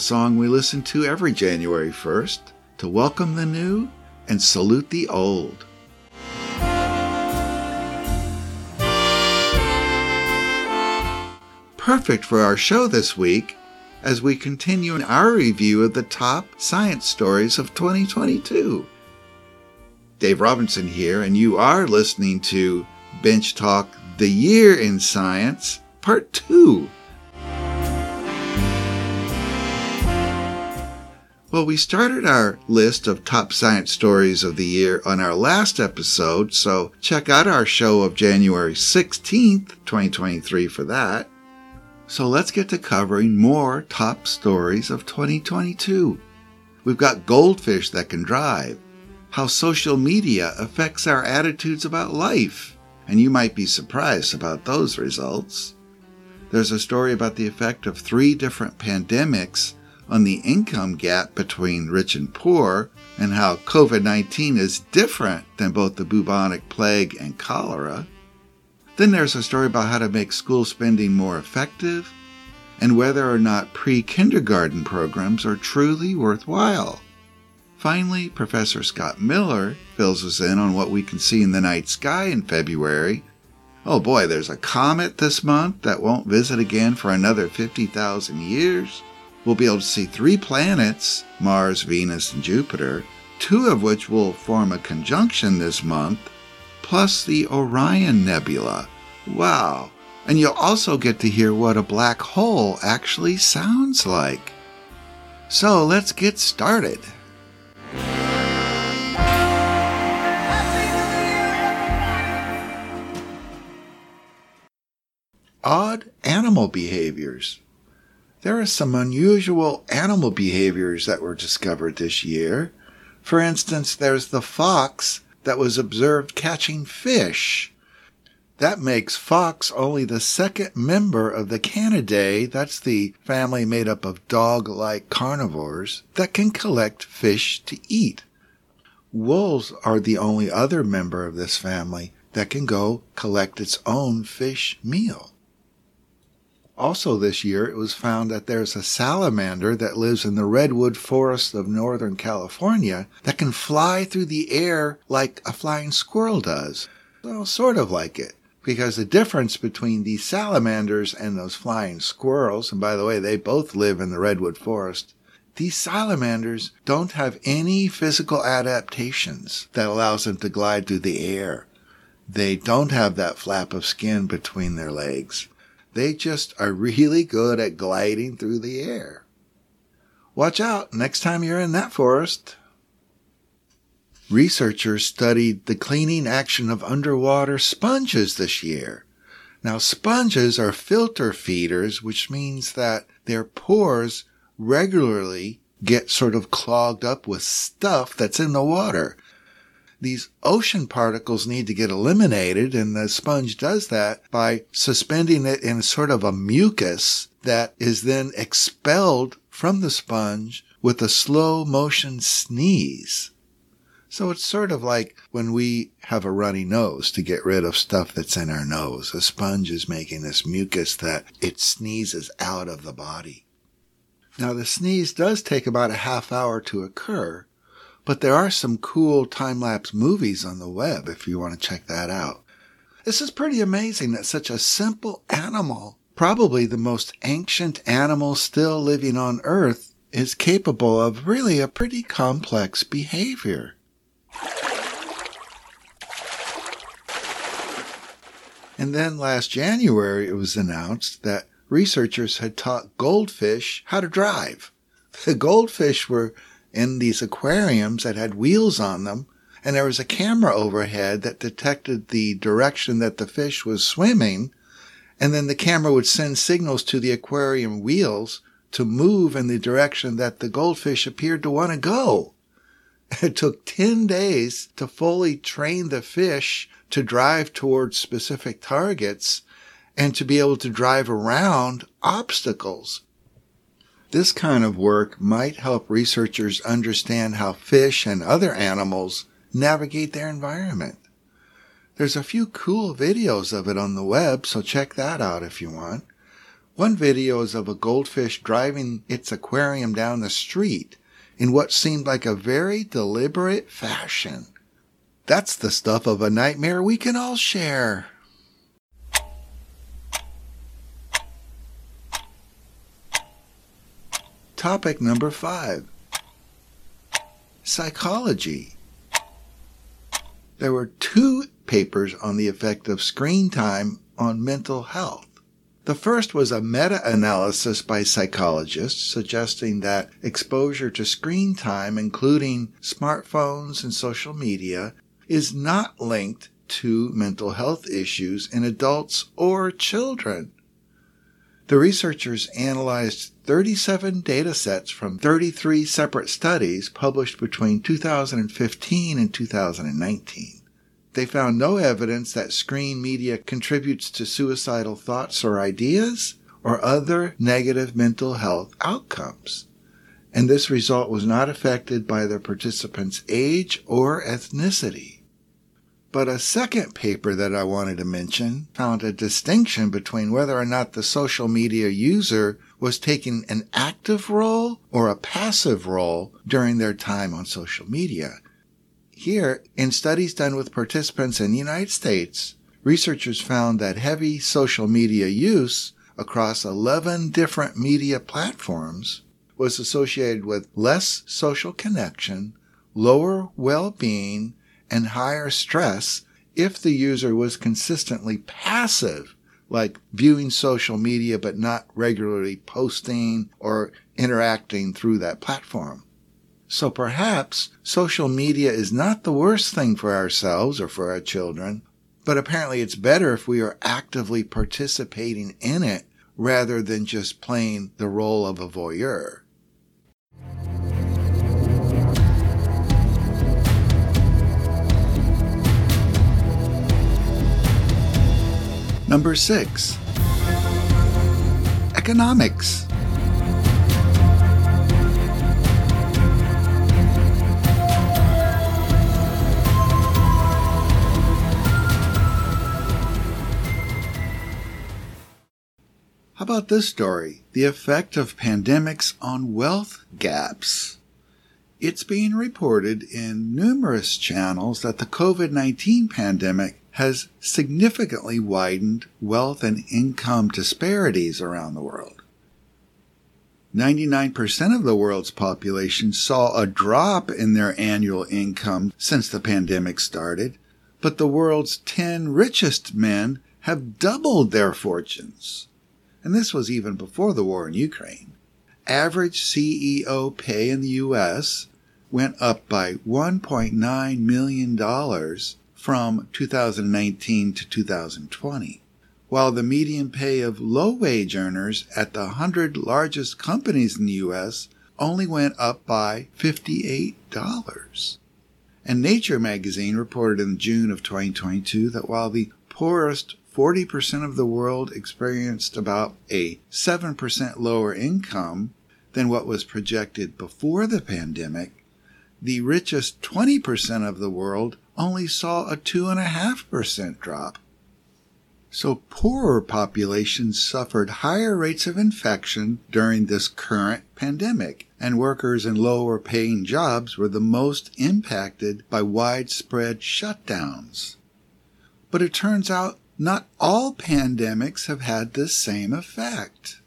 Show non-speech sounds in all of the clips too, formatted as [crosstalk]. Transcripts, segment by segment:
the song we listen to every January 1st to welcome the new and salute the old. Perfect for our show this week as we continue in our review of the top science stories of 2022. Dave Robinson here, and you are listening to Bench Talk The Year in Science, Part 2. Well, we started our list of top science stories of the year on our last episode, so check out our show of January 16th, 2023 for that. So let's get to covering more top stories of 2022. We've got goldfish that can drive, how social media affects our attitudes about life, and you might be surprised about those results. There's a story about the effect of three different pandemics on the income gap between rich and poor, and how COVID 19 is different than both the bubonic plague and cholera. Then there's a story about how to make school spending more effective and whether or not pre kindergarten programs are truly worthwhile. Finally, Professor Scott Miller fills us in on what we can see in the night sky in February. Oh boy, there's a comet this month that won't visit again for another 50,000 years. We'll be able to see three planets Mars, Venus, and Jupiter, two of which will form a conjunction this month, plus the Orion Nebula. Wow! And you'll also get to hear what a black hole actually sounds like. So let's get started. Odd animal behaviors. There are some unusual animal behaviors that were discovered this year. For instance, there's the fox that was observed catching fish. That makes fox only the second member of the Canidae, that's the family made up of dog-like carnivores, that can collect fish to eat. Wolves are the only other member of this family that can go collect its own fish meal. Also this year, it was found that there's a salamander that lives in the redwood forest of Northern California that can fly through the air like a flying squirrel does. Well, sort of like it. Because the difference between these salamanders and those flying squirrels, and by the way, they both live in the redwood forest, these salamanders don't have any physical adaptations that allows them to glide through the air. They don't have that flap of skin between their legs. They just are really good at gliding through the air. Watch out next time you're in that forest. Researchers studied the cleaning action of underwater sponges this year. Now, sponges are filter feeders, which means that their pores regularly get sort of clogged up with stuff that's in the water these ocean particles need to get eliminated, and the sponge does that by suspending it in sort of a mucus that is then expelled from the sponge with a slow motion sneeze. So it's sort of like when we have a runny nose to get rid of stuff that's in our nose. A sponge is making this mucus that it sneezes out of the body. Now the sneeze does take about a half hour to occur, but there are some cool time lapse movies on the web if you want to check that out. This is pretty amazing that such a simple animal, probably the most ancient animal still living on Earth, is capable of really a pretty complex behavior. And then last January, it was announced that researchers had taught goldfish how to drive. The goldfish were in these aquariums that had wheels on them, and there was a camera overhead that detected the direction that the fish was swimming, and then the camera would send signals to the aquarium wheels to move in the direction that the goldfish appeared to want to go. [laughs] It took 10 days to fully train the fish to drive towards specific targets and to be able to drive around obstacles. This kind of work might help researchers understand how fish and other animals navigate their environment. There's a few cool videos of it on the web, so check that out if you want. One video is of a goldfish driving its aquarium down the street in what seemed like a very deliberate fashion. That's the stuff of a nightmare we can all share. Topic number five Psychology. There were two papers on the effect of screen time on mental health. The first was a meta analysis by psychologists suggesting that exposure to screen time, including smartphones and social media, is not linked to mental health issues in adults or children. The researchers analyzed 37 data sets from 33 separate studies published between 2015 and 2019. They found no evidence that screen media contributes to suicidal thoughts or ideas or other negative mental health outcomes. And this result was not affected by the participants' age or ethnicity. But a second paper that I wanted to mention found a distinction between whether or not the social media user was taking an active role or a passive role during their time on social media. Here, in studies done with participants in the United States, researchers found that heavy social media use across 11 different media platforms was associated with less social connection, lower well-being, and higher stress if the user was consistently passive, like viewing social media but not regularly posting or interacting through that platform. So perhaps social media is not the worst thing for ourselves or for our children, but apparently it's better if we are actively participating in it rather than just playing the role of a voyeur. Number six, economics. How about this story? The effect of pandemics on wealth gaps. It's being reported in numerous channels that the COVID 19 pandemic has significantly widened wealth and income disparities around the world. 99% of the world's population saw a drop in their annual income since the pandemic started, but the world's 10 richest men have doubled their fortunes. And this was even before the war in Ukraine. Average CEO pay in the U.S. went up by $1.9 million from 2019 to 2020, while the median pay of low wage earners at the 100 largest companies in the U.S. only went up by $58. And Nature magazine reported in June of 2022 that while the poorest 40% of the world experienced about a 7% lower income than what was projected before the pandemic, the richest 20% of the world only saw a 2.5% drop. So poorer populations suffered higher rates of infection during this current pandemic, and workers in lower paying jobs were the most impacted by widespread shutdowns. But it turns out not all pandemics have had the same effect.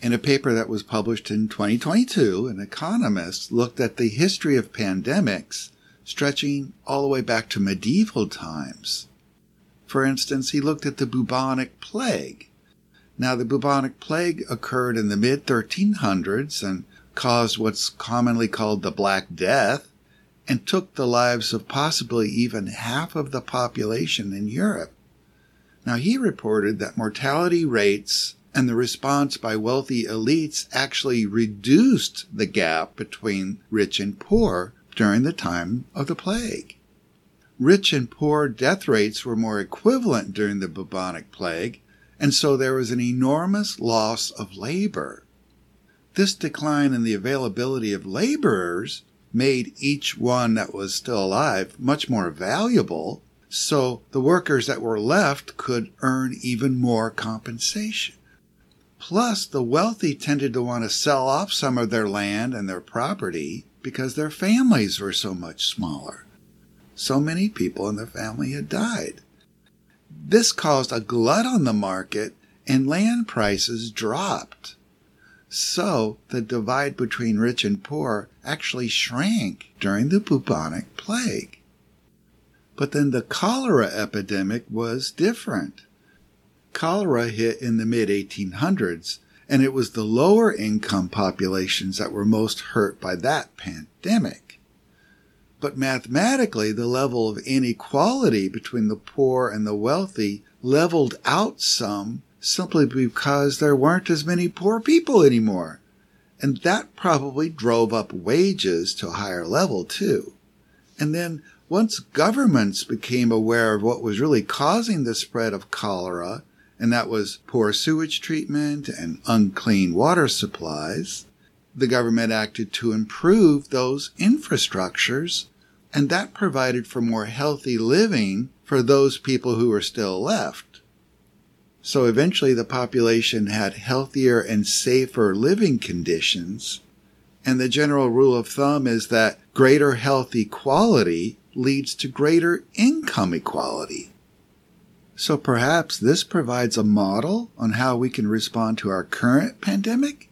In a paper that was published in 2022, an economist looked at the history of pandemics stretching all the way back to medieval times. For instance, he looked at the bubonic plague. Now, the bubonic plague occurred in the mid 1300s and caused what's commonly called the Black Death and took the lives of possibly even half of the population in Europe. Now, he reported that mortality rates and the response by wealthy elites actually reduced the gap between rich and poor during the time of the plague. Rich and poor death rates were more equivalent during the bubonic plague, and so there was an enormous loss of labor. This decline in the availability of laborers made each one that was still alive much more valuable, so the workers that were left could earn even more compensation. Plus, the wealthy tended to want to sell off some of their land and their property because their families were so much smaller. So many people in the family had died. This caused a glut on the market and land prices dropped. So the divide between rich and poor actually shrank during the bubonic plague. But then the cholera epidemic was different. Cholera hit in the mid 1800s, and it was the lower income populations that were most hurt by that pandemic. But mathematically, the level of inequality between the poor and the wealthy leveled out some simply because there weren't as many poor people anymore. And that probably drove up wages to a higher level too. And then once governments became aware of what was really causing the spread of cholera, and that was poor sewage treatment and unclean water supplies, the government acted to improve those infrastructures, and that provided for more healthy living for those people who were still left. So eventually the population had healthier and safer living conditions. And the general rule of thumb is that greater health equality leads to greater income equality. So perhaps this provides a model on how we can respond to our current pandemic?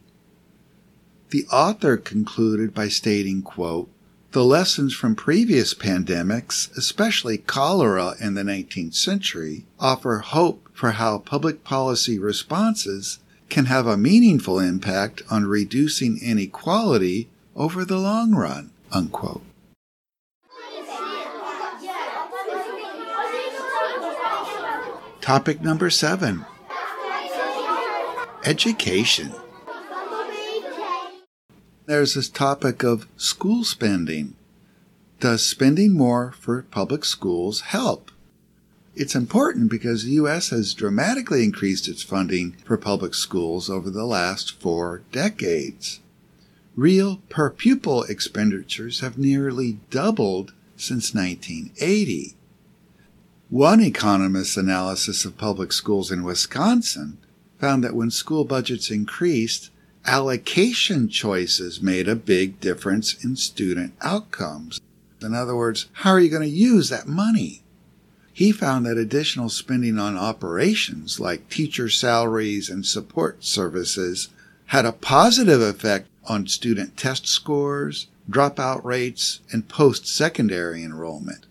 The author concluded by stating, quote, the lessons from previous pandemics, especially cholera in the 19th century, offer hope for how public policy responses can have a meaningful impact on reducing inequality over the long run. Unquote. Topic number seven Education. There's this topic of school spending. Does spending more for public schools help? It's important because the U.S. has dramatically increased its funding for public schools over the last four decades. Real per pupil expenditures have nearly doubled since 1980. One economist's analysis of public schools in Wisconsin found that when school budgets increased, allocation choices made a big difference in student outcomes. In other words, how are you going to use that money? he found that additional spending on operations like teacher salaries and support services had a positive effect on student test scores, dropout rates, and post secondary enrollment.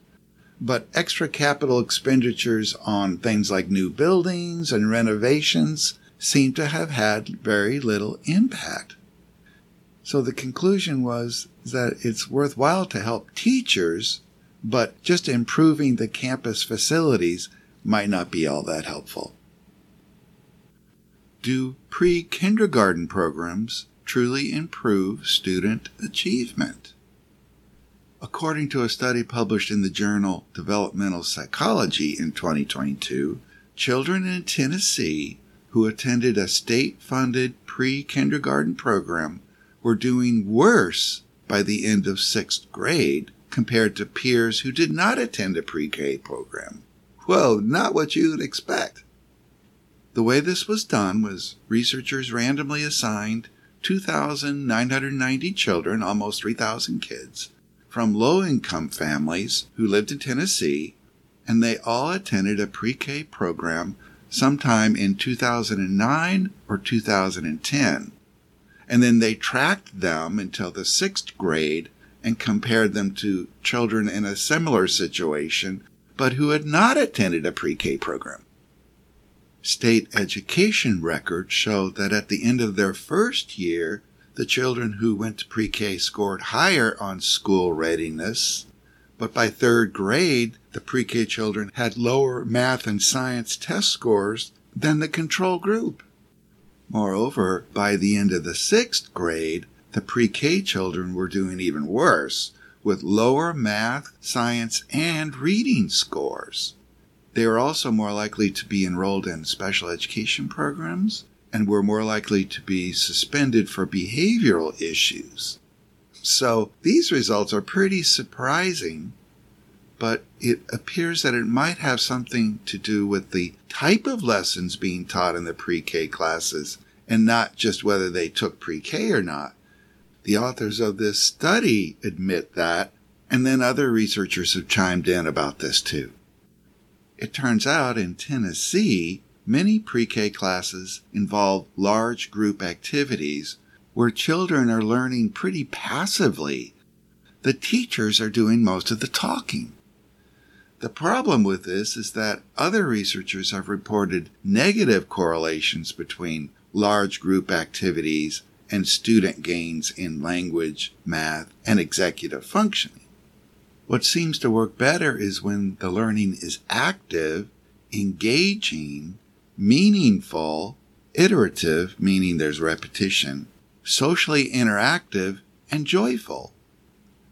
But extra capital expenditures on things like new buildings and renovations seem to have had very little impact. So the conclusion was that it's worthwhile to help teachers but just improving the campus facilities might not be all that helpful. Do pre kindergarten programs truly improve student achievement? According to a study published in the journal Developmental Psychology in 2022, children in Tennessee who attended a state funded pre kindergarten program were doing worse by the end of sixth grade compared to peers who did not attend a pre K program. Whoa, not what you'd expect. The way this was done was researchers randomly assigned 2,990 children, almost 3,000 kids, from low income families who lived in Tennessee, and they all attended a pre K program sometime in 2009 or 2010. And then they tracked them until the sixth grade and compared them to children in a similar situation, but who had not attended a pre K program. State education records show that at the end of their first year, the children who went to pre K scored higher on school readiness, but by third grade, the pre K children had lower math and science test scores than the control group. Moreover, by the end of the sixth grade, the pre K children were doing even worse with lower math, science, and reading scores. They were also more likely to be enrolled in special education programs and were more likely to be suspended for behavioral issues. So these results are pretty surprising, but it appears that it might have something to do with the type of lessons being taught in the pre K classes and not just whether they took pre K or not. The authors of this study admit that, and then other researchers have chimed in about this too. It turns out in Tennessee, many pre K classes involve large group activities where children are learning pretty passively. The teachers are doing most of the talking. The problem with this is that other researchers have reported negative correlations between large group activities and student gains in language, math, and executive functioning. What seems to work better is when the learning is active, engaging, meaningful, iterative, meaning there's repetition, socially interactive, and joyful.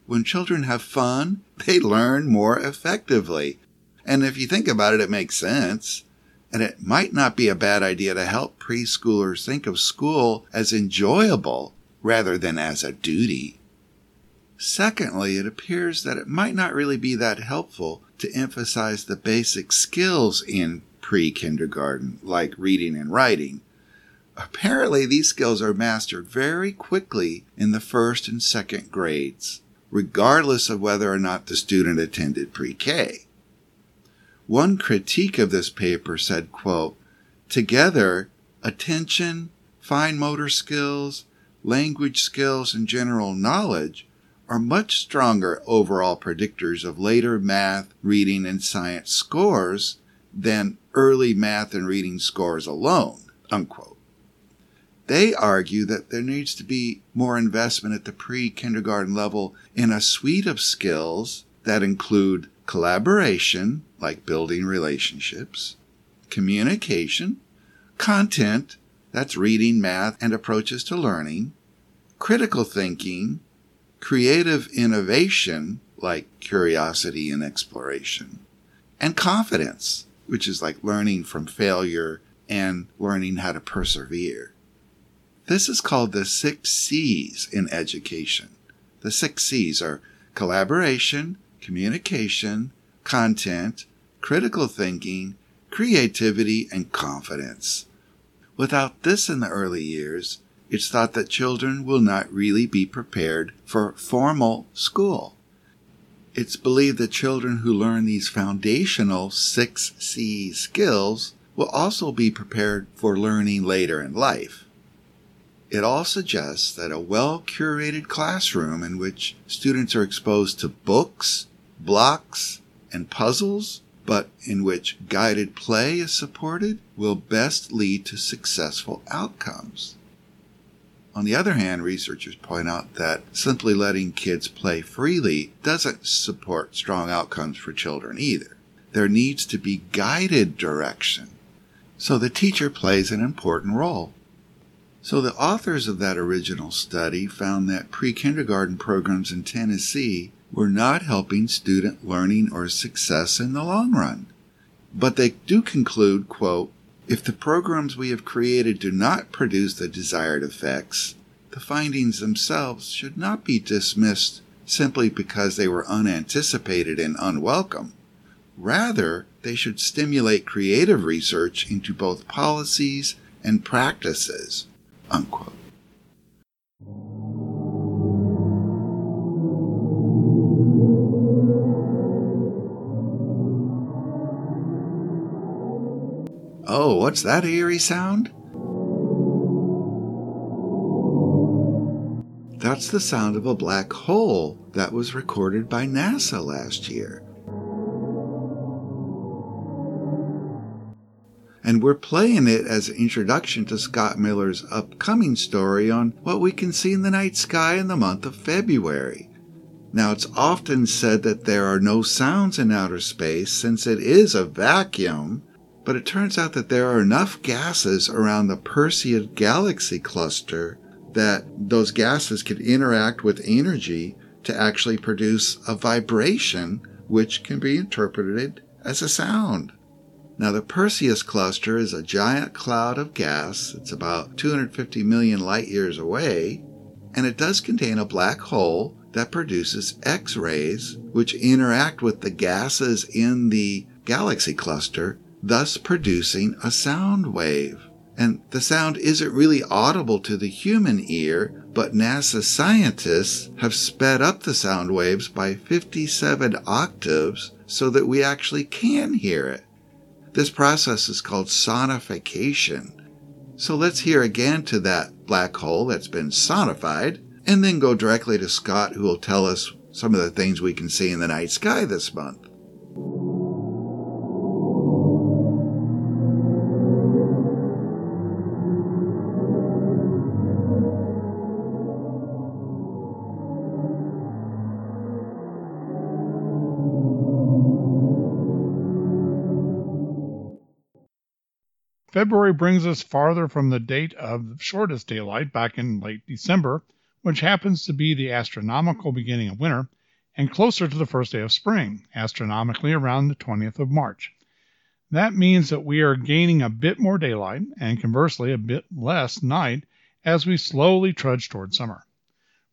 When children have fun, [laughs] they learn more effectively. And if you think about it, it makes sense. And it might not be a bad idea to help preschoolers think of school as enjoyable rather than as a duty. Secondly, it appears that it might not really be that helpful to emphasize the basic skills in pre kindergarten, like reading and writing. Apparently, these skills are mastered very quickly in the first and second grades, regardless of whether or not the student attended pre K. One critique of this paper said, quote, Together, attention, fine motor skills, language skills, and general knowledge are much stronger overall predictors of later math, reading, and science scores than early math and reading scores alone. Unquote. They argue that there needs to be more investment at the pre kindergarten level in a suite of skills that include collaboration, like building relationships, communication, content, that's reading, math, and approaches to learning, critical thinking, creative innovation, like curiosity and exploration, and confidence, which is like learning from failure and learning how to persevere. This is called the six C's in education. The six C's are collaboration, communication, content, critical thinking, creativity, and confidence. Without this in the early years, it's thought that children will not really be prepared for formal school. It's believed that children who learn these foundational 6C skills will also be prepared for learning later in life. It all suggests that a well curated classroom in which students are exposed to books, blocks, and puzzles, but in which guided play is supported, will best lead to successful outcomes. On the other hand, researchers point out that simply letting kids play freely doesn't support strong outcomes for children either. There needs to be guided direction. So the teacher plays an important role. So the authors of that original study found that pre kindergarten programs in Tennessee were not helping student learning or success in the long run. But they do conclude, quote, if the programs we have created do not produce the desired effects, the findings themselves should not be dismissed simply because they were unanticipated and unwelcome. Rather, they should stimulate creative research into both policies and practices Unquote. Oh, what's that eerie sound? That's the sound of a black hole that was recorded by NASA last year. and we're playing it as an introduction to Scott Miller's upcoming story on what we can see in the night sky in the month of February. Now, it's often said that there are no sounds in outer space since it is a vacuum, but it turns out that there are enough gases around the Perseus galaxy cluster that those gases can interact with energy to actually produce a vibration which can be interpreted as a sound. Now, the Perseus cluster is a giant cloud of gas. It's about 250 million light years away, and it does contain a black hole that produces X rays, which interact with the gases in the galaxy cluster, thus producing a sound wave. And the sound isn't really audible to the human ear, but NASA scientists have sped up the sound waves by 57 octaves so that we actually can hear it. This process is called sonification. So let's hear again to that black hole that's been sonified, and then go directly to Scott, who will tell us some of the things we can see in the night sky this month. February brings us farther from the date of the shortest daylight back in late December, which happens to be the astronomical beginning of winter, and closer to the first day of spring, astronomically around the 20th of March. That means that we are gaining a bit more daylight and conversely a bit less night as we slowly trudge toward summer.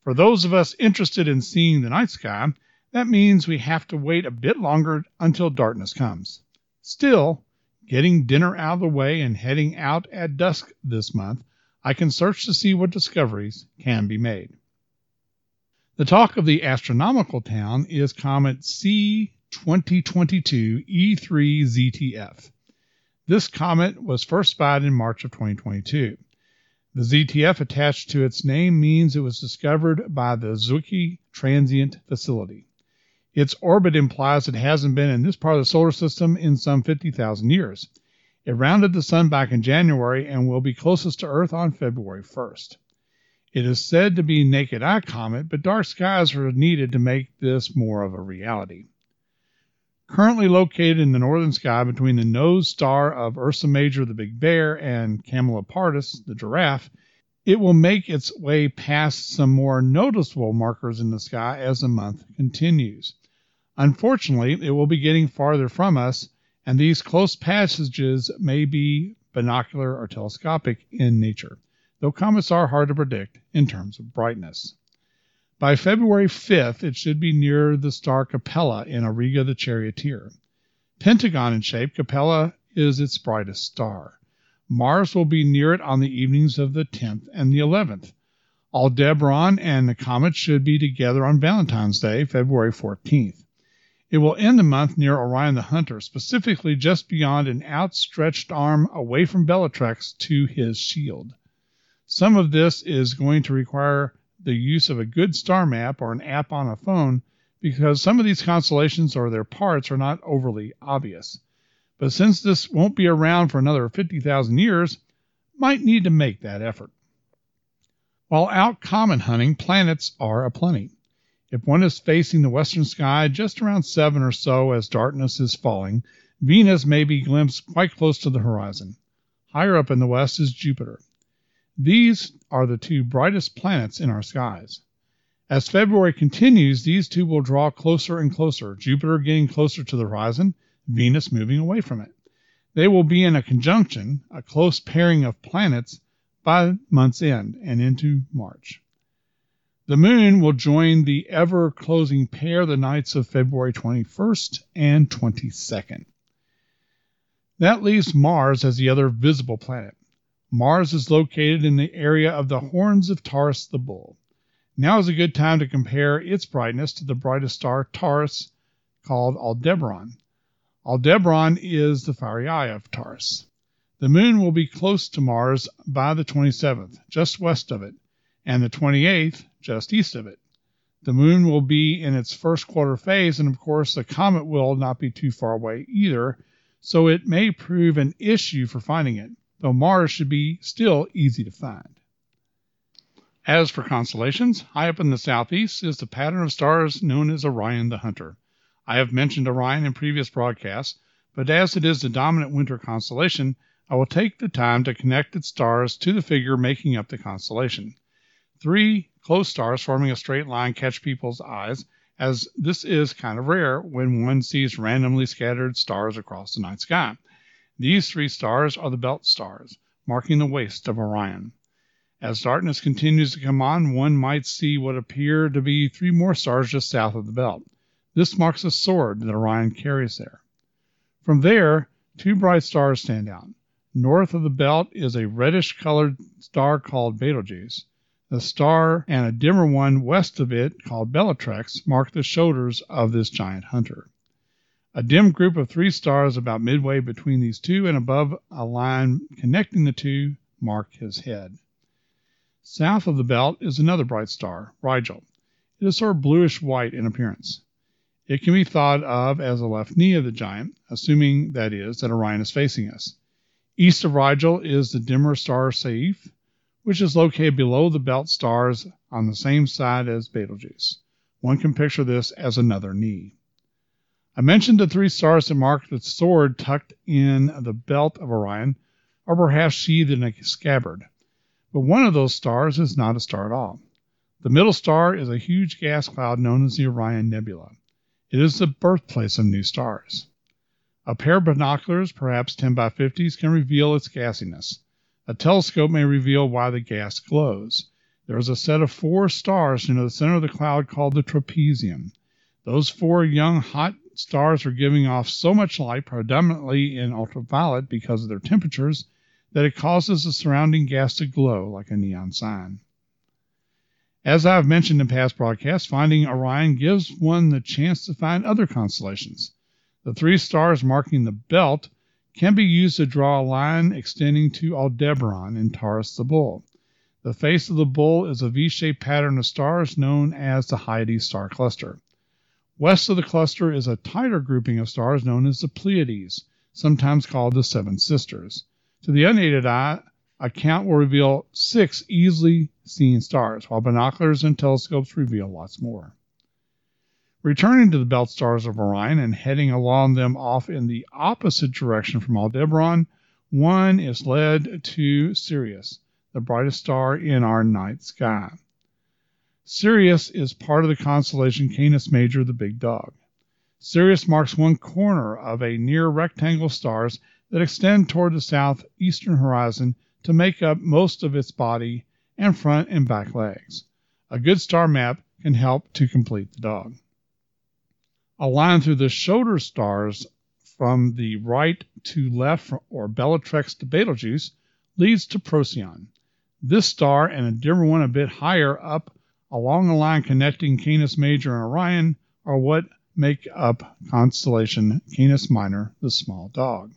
For those of us interested in seeing the night sky, that means we have to wait a bit longer until darkness comes. Still, getting dinner out of the way and heading out at dusk this month, I can search to see what discoveries can be made. The talk of the astronomical town is comet C 2022 E3 ZTF. This comet was first spotted in March of 2022. The ZTF attached to its name means it was discovered by the Zwicky Transient Facility. Its orbit implies it hasn't been in this part of the solar system in some 50,000 years. It rounded the sun back in January and will be closest to Earth on February 1st. It is said to be naked eye comet, but dark skies are needed to make this more of a reality. Currently located in the northern sky between the nose star of Ursa Major, the Big Bear, and Camelopardalis, the giraffe, it will make its way past some more noticeable markers in the sky as the month continues. Unfortunately, it will be getting farther from us, and these close passages may be binocular or telescopic in nature, though comets are hard to predict in terms of brightness. By February 5th, it should be near the star Capella in Auriga the Charioteer. Pentagon in shape, Capella is its brightest star. Mars will be near it on the evenings of the 10th and the 11th. Aldebaran and the comet should be together on Valentine's Day, February 14th. It will end the month near Orion the Hunter, specifically just beyond an outstretched arm away from Bellatrix to his shield. Some of this is going to require the use of a good star map or an app on a phone because some of these constellations or their parts are not overly obvious. But since this won't be around for another 50,000 years, might need to make that effort. While out comet hunting, planets are aplenty. If one is facing the western sky just around 7 or so as darkness is falling, Venus may be glimpsed quite close to the horizon. Higher up in the west is Jupiter. These are the two brightest planets in our skies. As February continues, these two will draw closer and closer, Jupiter getting closer to the horizon, Venus moving away from it. They will be in a conjunction, a close pairing of planets, by month's end and into March. The moon will join the ever closing pair the nights of February 21st and 22nd. That leaves Mars as the other visible planet. Mars is located in the area of the horns of Taurus the Bull. Now is a good time to compare its brightness to the brightest star Taurus called Aldebaran. Aldebaran is the fiery eye of Taurus. The moon will be close to Mars by the 27th, just west of it, and the 28th just east of it. The moon will be in its first quarter phase, and of course, the comet will not be too far away either, so it may prove an issue for finding it, though Mars should be still easy to find. As for constellations, high up in the southeast is the pattern of stars known as Orion the Hunter. I have mentioned Orion in previous broadcasts, but as it is the dominant winter constellation, I will take the time to connect its stars to the figure making up the constellation. Three close stars forming a straight line catch people's eyes, as this is kind of rare when one sees randomly scattered stars across the night sky. These three stars are the belt stars, marking the waist of Orion. As darkness continues to come on, one might see what appear to be three more stars just south of the belt. This marks a sword that Orion carries there. From there, two bright stars stand out. North of the belt is a reddish colored star called Betelgeuse. The star and a dimmer one west of it, called Bellatrix, mark the shoulders of this giant hunter. A dim group of three stars about midway between these two and above a line connecting the two mark his head. South of the belt is another bright star, Rigel. It is sort of bluish white in appearance. It can be thought of as the left knee of the giant, assuming, that is, that Orion is facing us. East of Rigel is the dimmer star Saiph, which is located below the belt stars on the same side as Betelgeuse. One can picture this as another knee. I mentioned the three stars that mark the sword tucked in the belt of Orion, or perhaps sheathed in a scabbard. But one of those stars is not a star at all. The middle star is a huge gas cloud known as the Orion Nebula. It is the birthplace of new stars. A pair of binoculars, perhaps 10 by 50s, can reveal its gassiness. A telescope may reveal why the gas glows. There is a set of four stars near the center of the cloud called the trapezium. Those four young hot stars are giving off so much light, predominantly in ultraviolet because of their temperatures, that it causes the surrounding gas to glow like a neon sign. As I have mentioned in past broadcasts, finding Orion gives one the chance to find other constellations. The three stars marking the belt can be used to draw a line extending to Aldebaran in Taurus the Bull. The face of the bull is a V shaped pattern of stars known as the Hyades star cluster. West of the cluster is a tighter grouping of stars known as the Pleiades, sometimes called the Seven Sisters. To the unaided eye, a count will reveal six easily seen stars, while binoculars and telescopes reveal lots more. Returning to the belt stars of Orion and heading along them off in the opposite direction from Aldebaran, one is led to Sirius, the brightest star in our night sky. Sirius is part of the constellation Canis Major, the Big Dog. Sirius marks one corner of a near rectangle of stars that extend toward the southeastern horizon to make up most of its body and front and back legs. A good star map can help to complete the dog. A line through the shoulder stars from the right to left, or Bellatrix to Betelgeuse, leads to Procyon. This star and a dimmer one a bit higher up along the line connecting Canis Major and Orion are what make up constellation Canis Minor, the small dog.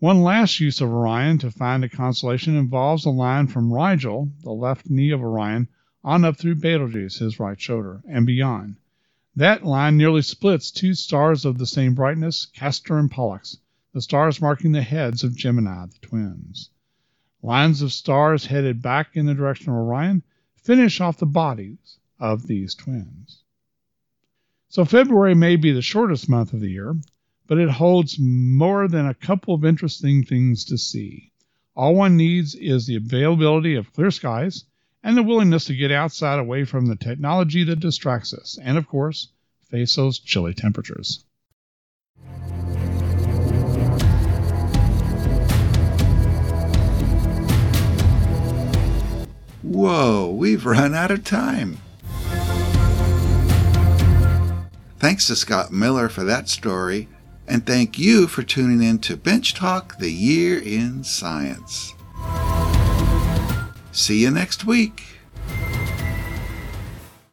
One last use of Orion to find a constellation involves a line from Rigel, the left knee of Orion, on up through Betelgeuse, his right shoulder, and beyond. That line nearly splits two stars of the same brightness, Castor and Pollux, the stars marking the heads of Gemini, the twins. Lines of stars headed back in the direction of Orion finish off the bodies of these twins. So February may be the shortest month of the year, but it holds more than a couple of interesting things to see. All one needs is the availability of clear skies and the willingness to get outside away from the technology that distracts us, and of course, face those chilly temperatures. Whoa, we've run out of time. Thanks to Scott Miller for that story and thank you for tuning in to Bench Talk The Year in Science. See you next week.